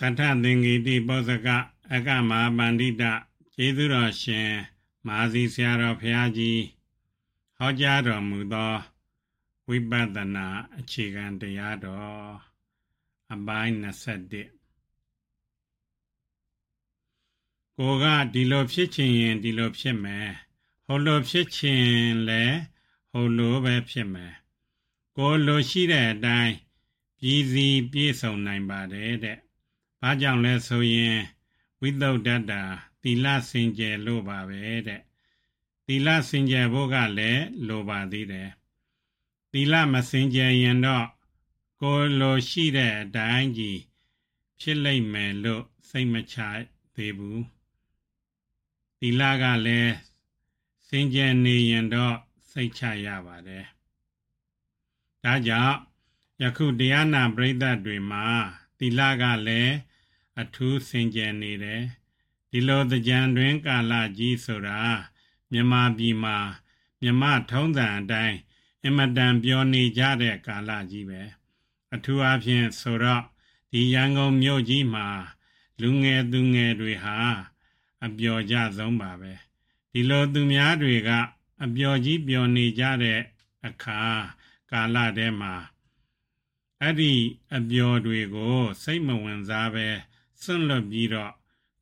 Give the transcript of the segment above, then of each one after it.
သတ္ထသင်္ကေတိပောဇကအကမဟာပန္တိတကျေးဇူးတော်ရှင်မဟာစီဆရာတော်ဘုရားကြီးဟောကြားတော်မူသောဝိပဿနာအခြေခံတရားတော်အပိုင်း21ကိုကဒီလိုဖြစ်ချင်ရင်ဒီလိုဖြစ်မယ်ဟိုလိုဖြစ်ချင်လဲဟိုလိုပဲဖြစ်မယ်ကိုလိုရှိတဲ့အတိုင်းပြည်စည်းပြည့်စုံနိုင်ပါတယ်တဲ့။ ဘာကြောင့်လဲဆိုရင်ဝိသုဒ္ဓတာသီလစင်ကြယ်လို့ပါပဲတဲ့။သီလစင်ကြယ်ဖို့ကလည်းလိုပါသေးတယ်။သီလမစင်ကြယ်ရင်တော့ကိုလိုရှိတဲ့အတိုင်းကြီးဖြစ်လိမ့်မယ်လို့စိတ်မချသေးဘူး။သီလကလည်းစင်ကြယ်နေရင်တော့စိတ်ချရပါတယ်။ဒါကြောင့်ယခုတရားနာပရိသတ်တွေမှာသီလကလည်း အထူးစင်ကြယ်နေတယ်ဒီလိုတကြံတွင်ကာလကြီးဆိုတာမြမပြည်မှာမြမထုံးစံအတိုင်းအမတန်ပြောနေကြတဲ့ကာလကြီးပဲအထူးအဖြင့်ဆိုတော့ဒီရန်ကုန်မြို့ကြီးမှာလူငယ်သူငယ်တွေဟာအပျော်ကြဆုံးပါပဲဒီလိုသူများတွေကအပျော်ကြီးပျော်နေကြတဲ့အခါကာလထဲမှာအဲ့ဒီအပျော်တွေကို စိတ်မဝင်စားပဲ စွန့်လွတ်ပြီးတော့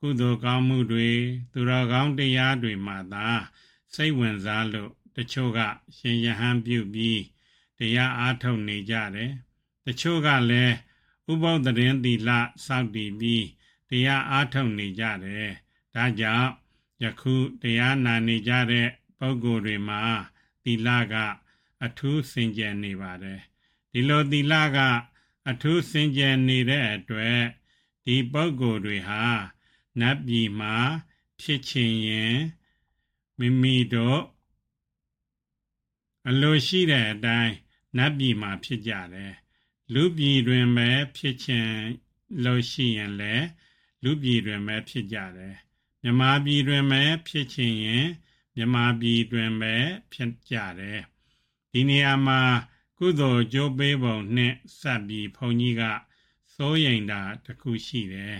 ကုသိုလ်ကောင်းမှုတွေသူတော်ကောင်းတရားတွေမှသာစိတ်ဝင်စားလို့တချို့ကရှင်ယဟန်ပြုပြီးတရားအားထုတ်နေကြတယ်တချို့ကလည်းဥပုသ္တရင်သီလစောင့်တည်ပြီးတရားအားထုတ်နေကြတယ်ဒါကြောင့်ယခုတရားနာနေကြတဲ့ပုဂ္ဂိုလ်တွေမှာသီလကအထူးစင်ကြယ်နေပါတယ်ဒီလိုသီလကအထူးစင်ကြယ်နေတဲ့အတွက် ဒီပုဂ္ဂိုလ်တွေဟာနတ်ပြည်မှာ ဖြစ်ချင်ရင်မိမိတို့အလိုရှိတဲ့အတိုင်းနတ်ပြည်မှာဖြစ်ကြတယ်လူပြည်တွင်ပဲဖြစ်ချင်လို့ရှိရင်လည်းလူပြည်တွင်ပဲဖြစ်ကြတယ်မြမပြည်တွင်ပဲဖြစ်ချင်ရင်မြမပြည်တွင်ပဲဖြစ်ကြတယ်ဒီနေရာမှာ ကုသိုလ်ကြိုးပေးပုံနဲ့စပ်ပြီးဘုန်းကြီးက စိုးရိမ်တာတခုရှိတယ်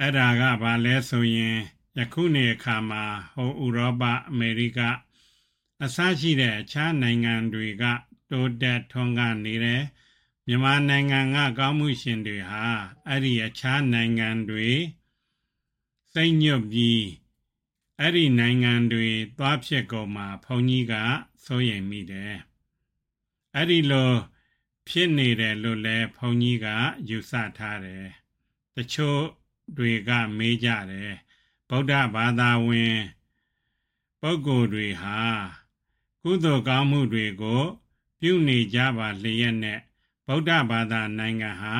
အဲ့ဒါကဘာလဲဆိုရင်ယခုနေအခါမှာဟိုဥရောပအမေရိကအစရှိတဲ့အခြားနိုင်ငံတွေကတိုးတက်ထွန်းကားနေတယ်မြန်မာနိုင်ငံကကောင်းမှုရှင်တွေဟာအဲ့ဒီအခြားနိုင်ငံတွေစိတ်ညွတ်ပြီးအဲ့ဒီနိုင်ငံတွေသွားဖြစ်ကုန်မှာဘုန်းကြီးကစိုးရိမ်မိတယ်အဲ့ဒီလို ဖြစ်နေတယ်လို့လည်းဘုန်းကြီးကယူဆထားတယ်တချို့တွေကမေးကြတယ်ဗုဒ္ဓဘာသာဝင်ပုဂ္ဂိုလ်တွေဟာကုသိုလ်ကောင်းမှုတွေကို ပြုနေကြပါလျက်နဲ့ဗုဒ္ဓဘာသာနိုင်ငံဟာ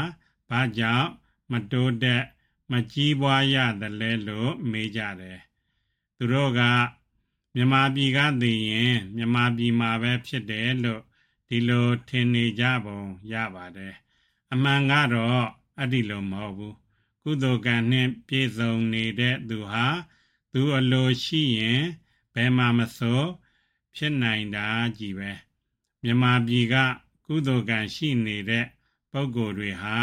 ဘာကြောင့်မတိုးတက်မကြီးပွားရသလဲလို့မေးကြတယ်သူတို့ကမြန်မာပြည်ကသိရင်မြန်မာပြည်မှာပဲဖြစ်တယ်လို့ ဒီလိုထင်နေကြပုံရပါတယ်အမှန်ကတော့အဲ့ဒီလိုမဟုတ်ဘူးကုသိုလ်ကံနှင့်ပြည့်စုံနေတဲ့သူဟာသူအလိုရှိရင်ဘယ်မှမစိုးဖြစ်နိုင်တာကြီးပဲမြမပြည်က ကုသိုလ်ကံရှိနေတဲ့ပုဂ္ဂိုလ်တွေဟာ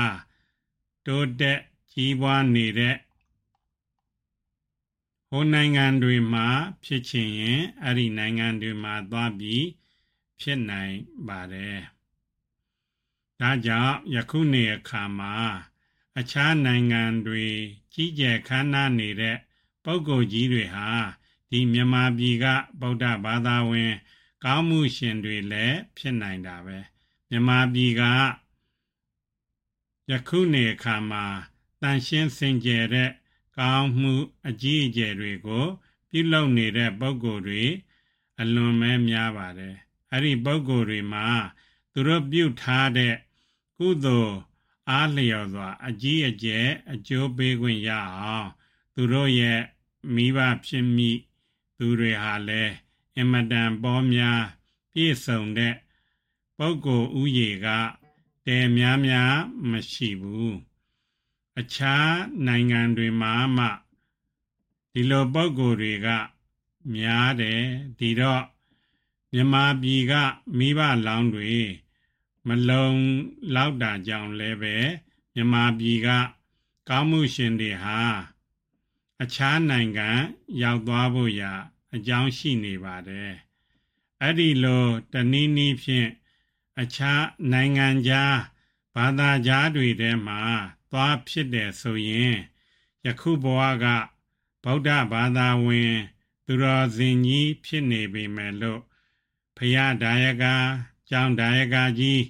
တိုးတက်ကြီးပွားနေတဲ့ဟိုနိုင်ငံတွေမှာဖြစ်ချင်ရင်အဲ့ဒီနိုင်ငံတွေမှာသွားပြီး ဖြစ်နိုင်ပါတယ်။ဒါကြောင့်ယခုနေအခါမှာ အခြားနိုင်ငံတွေကြီးကျယ်ခမ်းနားနေတဲ့ပုဂ္ဂိုလ်ကြီးတွေဟာဒီမြန်မာပြည်ကဗုဒ္ဓဘာသာဝင် ကောင်းမှုရှင်တွေလည်းဖြစ်နိုင်တာပဲမြန်မာပြည်ကယခုနေအခါမှာတန်ရှင်းစင်ကြယ်တဲ့ကောင်းမှုအကြီးအကျယ်တွေကို ပြုလုပ်နေတဲ့ပုဂ္ဂိုလ်တွေအလွန်ပဲများပါတယ် အဲ့ဒီပုဂ္ဂိုလ်တွေမှာသူတို့ပြုထားတဲ့ကုသိုလ်အားလျော်စွာ အကြီးအကျယ်အကျိုးပေးခွင့်ရအောင်သူတို့ရဲ့မိဘဖြစ်မိသူတွေဟာလည်းအမတန်ပေါ်များပြည့်စုံတဲ့ပုဂ္ဂိုလ်ဥယေကတဲများများမရှိဘူးအခြားနိုင်ငံတွေမှာမှဒီလိုပုဂ္ဂိုလ်တွေကများတယ်ဒီတော့ မြန်မာပြည်ကမိဘလောင်းတွေမလုံလောက်တာကြောင့်လည်းပဲမြမြန်မာပြည်ကကောင်းမှုရှင်တွေဟာအခြားနိုင်ငံရောက်သွားဖို့ရာအကြောင်းရှိနေပါတယ်အဲ့ဒီလိုတနည်းနည်းဖြင့်အခြားနိုင်ငံခြားဘာသာကြားတွေထဲမှာသွားဖြစ်တယ်ဆိုရင်ယခုဘဝကဗုဒ္ဓဘာသာဝင် သူတော်စင်ကြီးဖြစ်နေပေမဲ့လို့ ဖရာဒါယကာကျောင်းဒါယကာကြီး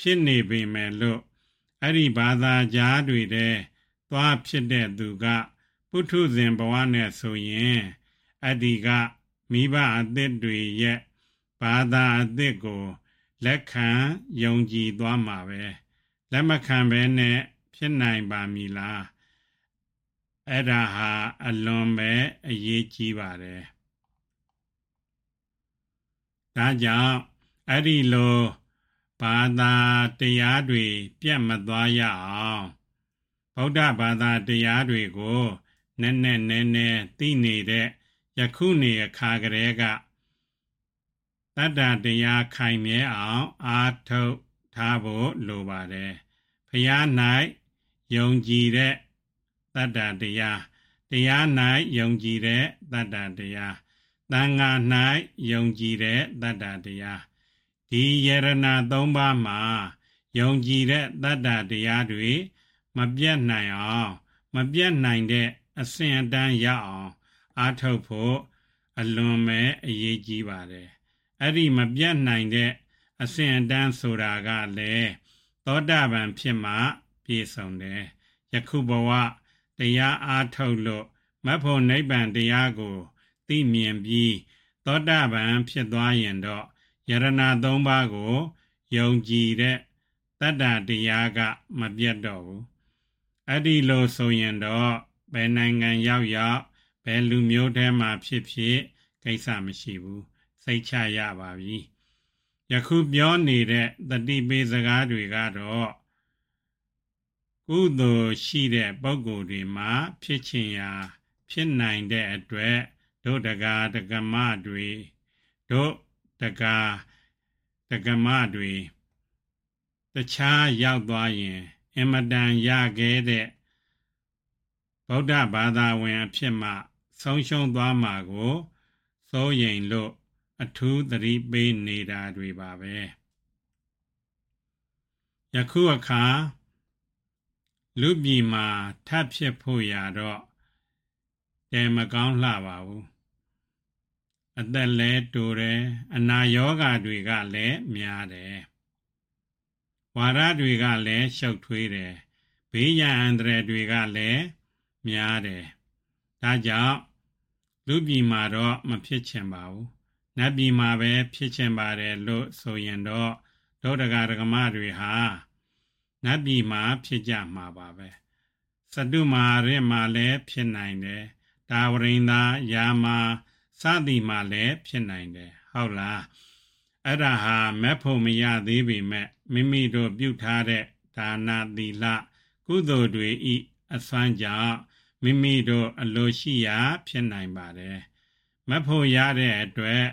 ဖြစ်နေပေမဲ့လို့အဲ့ဒီဘာသာကြားတွေတဲ့သွားဖြစ်တဲ့သူက ပုထုဇဉ်ဘဝနဲ့ဆိုရင်အဲ့ဒီကမိဘအသစ်တွေရဲ့ဘာသာအသစ်ကိုလက်ခံယုံကြည်သွားမှာပဲလက်မခံဘဲနဲ့ဖြစ်နိုင်ပါမည်လားအဲ့ဒါဟာအလွန်ပဲအရေးကြီးပါတယ် ဒါကြောင့်အဲ့ဒီလိုဘာသာတရားတွေပြတ်မသွားရအောင်ဗုဒ္ဓဘာသာတရားတွေကိုနည်းနည်းနည်းနည်းသိနေတဲ့ယခုနေအခါကလေးကတတ္တတရားခိုင်မြဲအောင်အာထုတ်ထားဖို့လိုပါတယ်ဖျား၌ယုံကြည်တဲ့တတ္တတရားတရား၌ယုံကြည်တဲ့တတ္တတရား သံဃာ၌ယုံကြည်တဲ့တတ္တတရားဒီယရဏသုံးပါးမှာယုံကြည်တဲ့တတ္တတရားတွေမပြတ်နိုင်အောင်မပြတ်နိုင်တဲ့အစဉ်အတန်းရအောင်အားထုတ်ဖို့အလွန်ပဲအရေးကြီးပါတယ်အဲ့ဒီမပြတ်နိုင်တဲ့အစဉ်အတန်းဆိုတာကလည်းသောတာပန်ဖြစ်မှပြည့်စုံတယ်ယခုဘဝတရားအားထုတ်လို့မဖို့နိဗ္ဗာန်တရားကို သိမြင်ပြီးသောတာပန်ဖြစ်သွားရင်တော့ယရဏသုံးပါးကိုယုံကြည်တဲ့တတ္တတရားကမပြတ်တော့ဘူးအဲ့ဒီလိုဆိုရင်တော့ဘယ်နိုင်ငံရောက်ရောက်ဘယ်လူမျိုးထဲမှာဖြစ်ဖြစ်ကိစ္စမရှိဘူးစိတ်ချရပါပြီယခုပြောနေတဲ့တတိပေးစကားတွေကတော့ကုသိုလ်ရှိတဲ့ပုဂ္ဂိုလ်တွေမှာဖြစ်ချင်ရာ ဖြစ်နိုင်တဲ့အတွက် ဒုဒကာဒကမတွေဒုဒကာဒကမတွေတခြားရောက်သွားရင်အမတန်ရခဲ့တဲ့ဗုဒ္ဓဘာသာဝင်အဖြစ်မှ ဆုံးရှုံးသွားမှာကိုစိုးရိမ်လို့အထူးသတိပေးနေတာတွေပါပဲယခုအခါလူပြည်မှာထပ်ဖြစ်ဖို့ရတော့တဲမကောင်းလှပါဘူး အသက်လဲတူတယ်အနာယောဂါတွေကလည်းများတယ်ဝါရတွေကလည်းရှုပ်ထွေးတယ်ဘေးရန်အန္တရာယ်တွေကလည်းများတယ်ဒါကြောင့်လူပြည်မှာတော့မဖြစ်ချင်ပါဘူးနတ်ပြည်မှာပဲဖြစ်ချင်ပါတယ်လို့ဆိုရင်တော့ဒုဒဂရကမတွေဟာနတ်ပြည်မှာဖြစ်ကြမှာပါပဲစတုမာရမှာလည်းဖြစ်နိုင်တယ်ဒါဝရိန္ဒာယာမာ စသည်မှာလည်းဖြစ်နိုင်တယ်ဟုတ်လားအဲ့ဒါဟာမက်ဖို့မရသေးပေမဲ့မိမိတို့ပြုထားတဲ့ဒါနသီလကုသိုလ်တွေဤအစွမ်းကြောင့်မိမိတို့အလိုရှိရာ ဖြစ်နိုင်ပါတယ်မက်ဖို့ရတဲ့အတွက်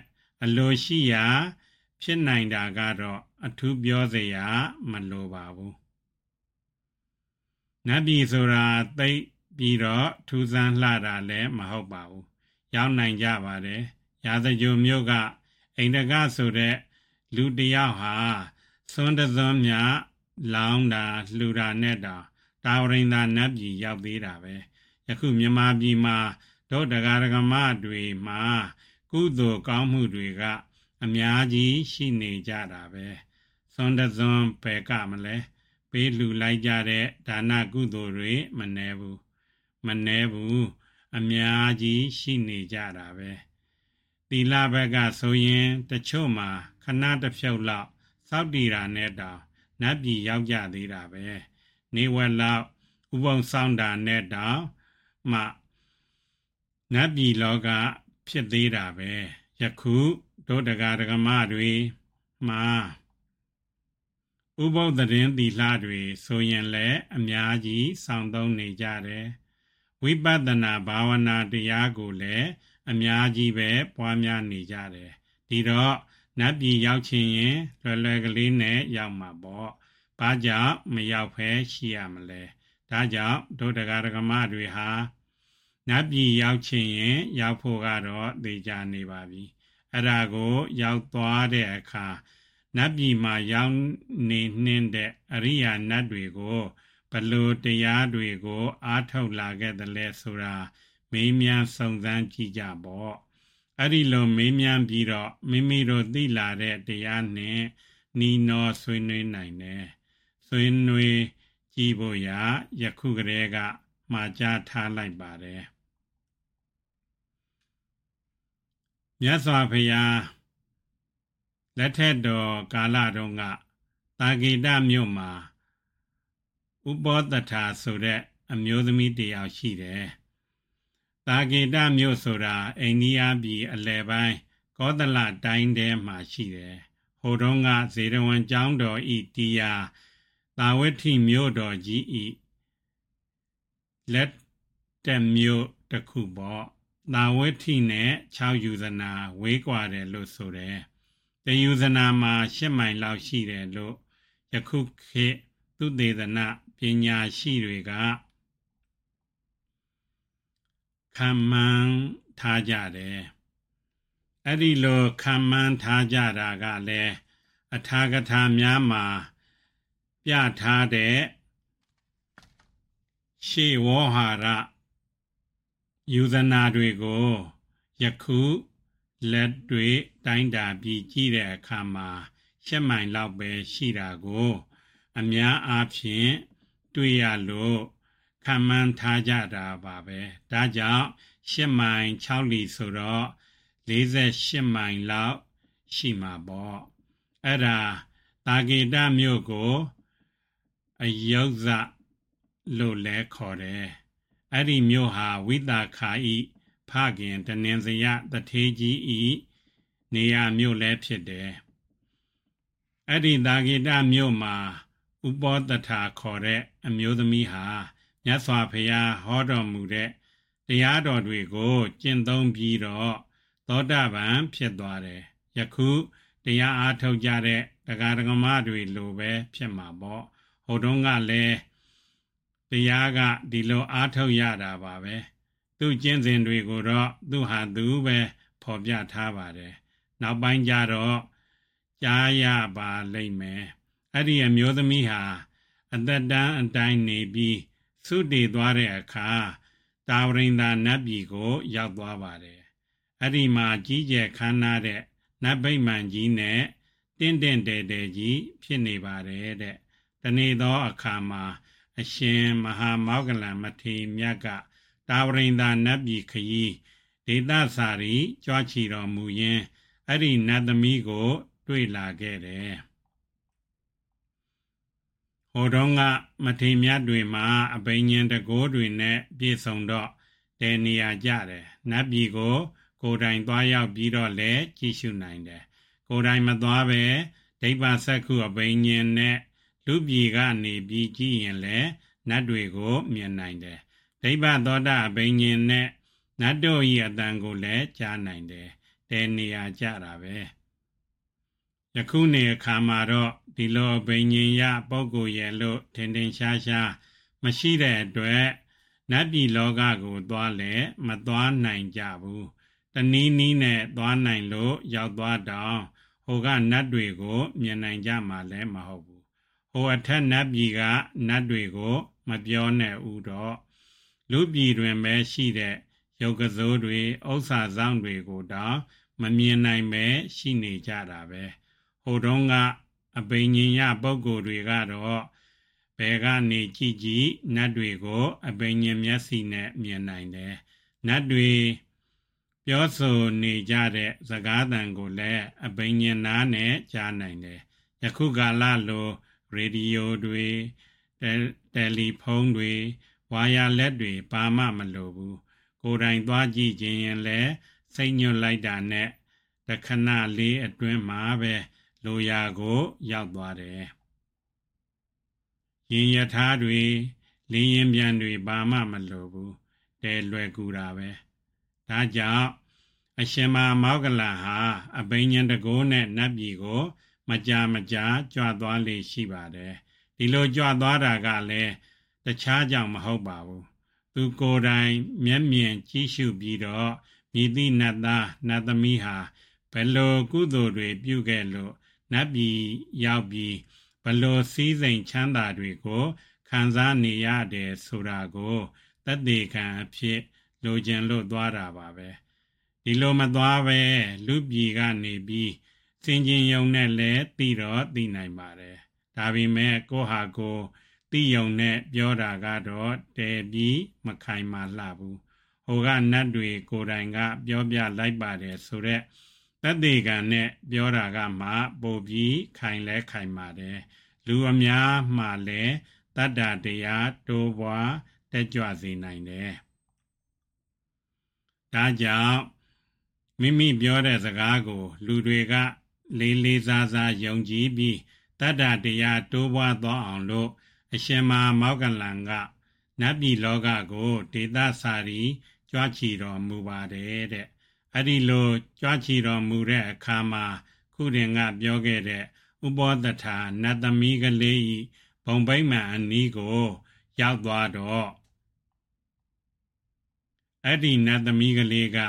အလိုရှိရာ ဖြစ်နိုင်တာကတော့အထူးပြောစရာမလိုပါဘူးနတ်ပြည်ဆိုတာသိပြီးတော့ထူးဆန်းလှတာလည်းမဟုတ်ပါဘူး ရောက်နိုင်ကြပါတယ်ရာဇဂိုမြို့ကအိန္ဒကဆိုတဲ့လူတယောက်ဟာသွန်းတသွန်းမြလောင်းတာလှူတာနဲ့တာတာဝရိန်သာနတ်ပြည်ရောက်သေးတာပဲယခုမြန်မာပြည်မှာဒုဒဂရကမတွေမှာကုသိုလ်ကောင်းမှုတွေကအများကြီးရှိနေကြတာပဲသွန်းတသွန်းပဲကမလဲပေးလှူလိုက်ကြတဲ့ဒါနကုသိုလ်တွေမနှဲဘူးမနှဲဘူး အများကြီးရှိနေကြတာပဲသီလဘက်ကဆိုရင်တချို့မှာခဏတစ်ဖြုတ်လောက်စောက်တီတာနဲ့တောင်နတ်ပြည်ရောက်ကြသေးတာပဲနေဝက်လောက်ဥပုံဆောင်တာနဲ့တောင်မှနတ်ပြည်လောကဖြစ်သေးတာပဲယခုဒုဒဂရကမတွေမှာဥပုသရင်သီလတွေဆိုရင်လည်းအများကြီးဆောင်သုံးနေကြတယ် ဝိပဿနာဘာဝနာတရားကိုလည်းအများကြီးပဲပွားများနေကြတယ်ဒီတော့နတ်ပြည်ရောက်ချင်ရင်လွယ်လွယ်ကလေးနဲ့ရောက်မှာပေါ့ဘာကြောင့်မရောက်ဖဲရှိရမလဲဒါကြောင့်ဒုဒကာဒကမတွေဟာနတ်ပြည်ရောက်ချင်ရင်ရောက်ဖို့ကတော့သိကြနေပါပြီအဲ့ဒါကိုရောက်သွားတဲ့အခါနတ်ပြည်မှာရောက်နေနှင်းတဲ့အရိယာနတ်တွေကို ဘလို့တရားတွေကို အားထုတ်လာခဲ့တယ်လဲဆိုတာမေးမြန်းစုံစမ်းကြည့်ကြပေါ့အဲ့ဒီလိုမေးမြန်းပြီးတော့မိမိတို့သိလာတဲ့တရားနဲ့နီနောဆွေးနွေးနိုင်တယ်ဆွေးနွေးကြည့်ဖို့ရာယခုကလေးကမှာကြားထားလိုက်ပါတယ်မြတ်စွာဘုရားလက်ထက်တော်ကာလတုန်းကတာဂိတမြို့မှာ ဥပောတထာဆိုတဲ့အမျိုးသမီးတယောက်ရှိတယ်။တာဂိတမြို့ဆိုတာအိန္ဒိယပြည်အလယ်ပိုင်းကောသလတိုင်းထဲမှာရှိတယ်။ဟိုတုန်းကဇေရဝံကျောင်းတော်ဤတရားသာဝတိမြို့တော်ကြီးဤလက်တက်မြို့တစ်ခုပေါ့သာဝတိနဲ့6ယူဇနာဝေးကွာတယ်လို့ဆိုတယ်တယူဇနာမှာ10မိုင်လောက်ရှိတယ်လို့ယခုခေတ်သုတေသနပ ညာရှိတွေကခံမှန်းထားကြတယ်အဲ့ဒီလိုခံမှန်းထားကြတာကလည်းအထာကထာများမှာပြထားတဲ့ရှေဝေါဟာရယူဇနာတွေကိုယခုလက်တွေတိုင်းတာပြီးကြည့်တဲ့အခါမှာရှက်မိုင်လောက်ပဲရှိတာကို အများအားဖြင့် တွေ့ရလို့ခံမှန်းထားကြတာပါပဲဒါကြောင့်ရှစ်မိုင်6လီဆိုတော့48မိုင်လောက်ရှိမှာပေါ့အဲ့ဒါတာဂေတမြို့ကိုအယုတ်ဇလို့လဲခေါ်တယ်အဲ့ဒီမြို့ဟာဝိတာခာဤဖခင်တနင်္ဇယတထေကြီးဤနေရာမြို့လည်းဖြစ်တယ်အဲ့ဒီတာဂိတမြို့မှာ ဥပောတထာခေါ်တဲ့အမျိုးသမီးဟာမြတ်စွာဘုရားဟောတော်မူတဲ့တရားတော်တွေကိုကျင့်သုံးပြီးတော့သောတာပန်ဖြစ်သွားတယ်ယခုတရားအားထုတ်ကြတဲ့တရားဓမ္မတွေလိုပဲဖြစ်မှာပေါ့ဟိုတုန်းကလည်းတရားကဒီလိုအားထုတ်ရတာပါပဲသူ့ကျင့်စဉ်တွေကိုတော့သူဟာသူပဲဖော်ပြထားပါတယ်နောက်ပိုင်းကျတော့ကြားရပါလိမ့်မယ် အဲ့ဒီအမျိုးသမီးဟာအသက်တန်းအတိုင်းနေပြီးသုတေသွားတဲ့အခါတာဝရိန္ဒာနတ်ပြည်ကို ရောက်သွားပါတယ်အဲ့ဒီမှာကြီးကျယ်ခမ်းနားတဲ့နတ်ဗိမာန်ကြီးနဲ့တင့်တင့်တဲတဲကြီးဖြစ်နေပါတယ်တဲ့တနေ့သောအခါမှာအရှင်မဟာမောဂလံမထေမြတ်ကတာဝရိန္ဒာနတ်ပြည်ခရီးဒေသစာရီကြွားချီတော်မူရင်းအဲ့ဒီနတ်သမီးကို တွေ့လာခဲ့တယ် ဟိုတုန်းကမထေမြတ်တွေမှာအပိညင်တကိုးတွေနဲ့ပြည့်စုံတော့တဲနေရာကြတယ်နတ်ပြည်ကို ကိုယ်တိုင်သွားရောက်ပြီးတော့လည်းကြည့်ရှုနိုင်တယ်ကိုယ်တိုင်မသွားပဲဒိဗ္ဗစက္ခုအပိညင်နဲ့လူပြည်ကနေပြီးကြည့်ရင်လည်းနတ်တွေကိုမြင်နိုင်တယ်ဒိဗ္ဗသောတာအပိညင်နဲ့နတ်တို့ဤအတန်ကိုလည်းကြားနိုင်တယ်တဲနေရာကြတာပဲ ယခုနေအခါမှာတော့ဒီလိုဘိညာယပုဂ္ဂိုလ်ရဲ့လို့ထင်ထင်ရှားရှားမရှိတဲ့အတွက်နတ်ပြည်လောကကိုသွားလဲမသွားနိုင်ကြဘူးတနည်းနည်းနဲ့သွားနိုင်လို့ရောက်သွားတော့ဟိုကနတ်တွေကိုမြင်နိုင်ကြမှာလည်းမဟုတ်ဘူးဟိုအထက်နတ်ပြည်ကနတ်တွေကို မပြောနဲ့ဦးတော့လူပြည်တွင်ပဲရှိတဲ့ရုပ်ကစိုးတွေဥစ္စာဆောင်တွေကိုတော့မမြင်နိုင်ပဲရှိနေကြတာပဲ ဟိုတုန်းကအပိညင်ရပုဂ္ဂိုလ်တွေကတော့ဘယ်ကနေကြည့်ကြည့်နတ်တွေကိုအပိညင်မျက်စိနဲ့မြင်နိုင်တယ်နတ်တွေပြောဆိုနေကြတဲ့စကားသံကိုလည်းအပိညင်နားနဲ့ကြားနိုင်တယ်ယခုကာလလိုရေဒီယိုတွေတယ်လီဖုန်းတွေဝါယာလက်တွေဘာမှမလိုဘူးကိုယ်တိုင်သွားကြည့်ခြင်းရင်လည်းစိတ်ညွတ်လိုက်တာနဲ့တခဏလေးအတွင်းမှာပဲ လိုရာကိုရောက်သွားတယ်။ရင်ယထာတွေလင်းရင်ပြန်တွေဘာမှမလိုဘူးတဲလွယ်ကူတာပဲ။ဒါကြောင့်အရှင်မမောဂလဟာအဘိညာဉ်တကိုးနဲ့နတ်ပြည်ကို မကြာမကြာကြွသွားလေရှိပါတယ်ဒီလိုကြွသွားတာကလည်းတခြားကြောင့်မဟုတ်ပါဘူးသူကိုယ်တိုင် မျက်မြင်ကြည့်ရှုပြီးတော့မြည်သည့်နတ်သားနတ်သမီးဟာဘယ်လိုကုသိုလ်တွေပြုခဲ့လို့ နတ်ပြည်ရောက်ပြီးဘယ်လိုစည်းစိမ်ချမ်းသာတွေကိုခံစားနေရတယ်ဆိုတာကိုတသက်ခံအဖြစ်လိုချင်လို့သွားတာပါပဲဒီလိုမသွားပဲလူပြည်ကနေပြီးစင်ကျင်ယုံနဲ့လည်းသိတော့သိနိုင်ပါတယ်ဒါပေမဲ့ကိုဟာကိုသိယုံနဲ့ပြောတာကတော့တဲပြီးမခိုင်မာလှဘူးဟိုကနတ်တွေကိုယ်တိုင်က ပြောပြလိုက်ပါတယ်ဆိုတော့ တသက်ခံနဲ့ပြောတာကမှပိုပြီးခိုင်လဲခိုင်ပါတယ်လူအများမှလည်းတတ္တတရားတိုးပွားတက်ကြွစေနိုင်တယ်ဒါကြောင့်မိမိပြောတဲ့စကားကို လူတွေက လေးလေးစားစားယုံကြည်ပြီးတတ္တတရားတိုးပွားသွားအောင်လို့အရှင်မမောကလန်ကနတ်ပြည်လောကကိုဒေသစာရီကြွားချီတော်မူပါတယ်တဲ့ အဲ့ဒီလိုကြွားချီတော်မူတဲ့အခါမှာခုရင်ကပြောခဲ့တဲ့ဥပောတထာနတ်သမီးကလေးဤဘုံဗိမာန်အနီးကို ရောက်သွားတော့အဲ့ဒီနတ်သမီးကလေးက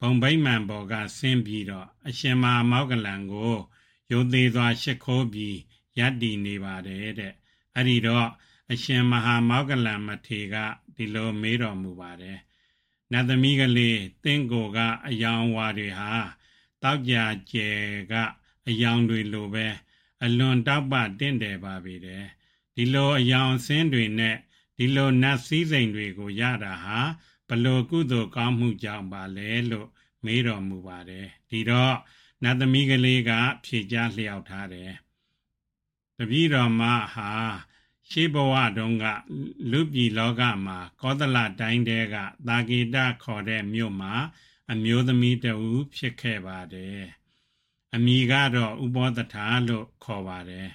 ဘုံဗိမာန်ပေါ်ကဆင်းပြီးတော့အရှင်မမောကလန်ကိုယုံသေးစွာရှ िख ိုးပြီးယက်တည်နေပါတယ်တဲ့အဲ့ဒီတော့အရှင်မဟာမောကလန်မထေကဒီလိုမေးတော်မူပါတယ် နတ်သမီးကလေးတင့်ကိုကအယောင်ဝါတွေဟာတောက်ကြကျဲကအယောင်တွေလိုပဲအလွန်တောက်ပတင့်တယ်ပါပြီတဲ့ဒီလိုအယောင်ဆင်းတွေနဲ့ဒီလိုနတ်စည်းစိမ်တွေကိုရတာဟာဘလို့ကုသိုလ်ကောင်းမှုကြောင့်ပါလဲလို့မေးတော်မူပါတယ်ဒီတော့နတ်သမီးကလေးကဖြေကြားလျှောက်ထားတယ်တပည့်တော်မဟာ ရှေးဘဝတုန်းကလူပြည်လောကမှာကောသလတိုင်းတဲကသာဂေတခေါ်တဲ့မြို့မှာ အမျိုးသမီးတဦးဖြစ်ခဲ့ပါတယ်အမိကတော့ဥပောတထာလို့ခေါ်ပါတယ်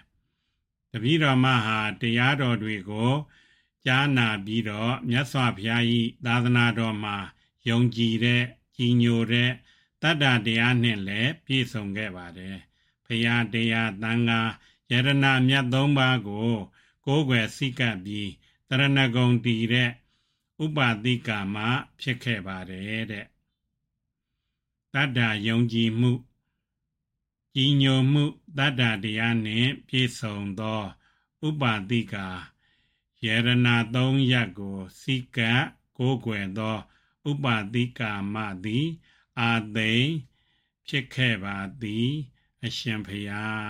တပည့်တော်မဟာတရားတော်တွေကိုကြားနာပြီးတော့မြတ်စွာဘုရား၏သာသနာတော်မှာယုံကြည်တဲ့ကြီးညိုတဲ့တတ္တတရားနဲ့လည်းပြည့်စုံခဲ့ပါတယ်ဘုရားတရားသံဃာယရနာမြတ်သုံးပါးကို ကိုးကွယ်စိကပ်ပြီးတရဏဂုံတည်တဲ့ဥပတိကာမဖြစ်ခဲ့ပါတယ်တဲ့တတ္တယုံကြည်မှုကြီးညိုမှုတတ္တတရားနှင့်ပြည့်စုံသောဥပတိကာယရနာသုံးရပ်ကိုစိကပ်ကိုးကွယ်သောဥပတိကာမသည်အာသိဖြစ်ခဲ့ပါသည် အရှင်ဖျား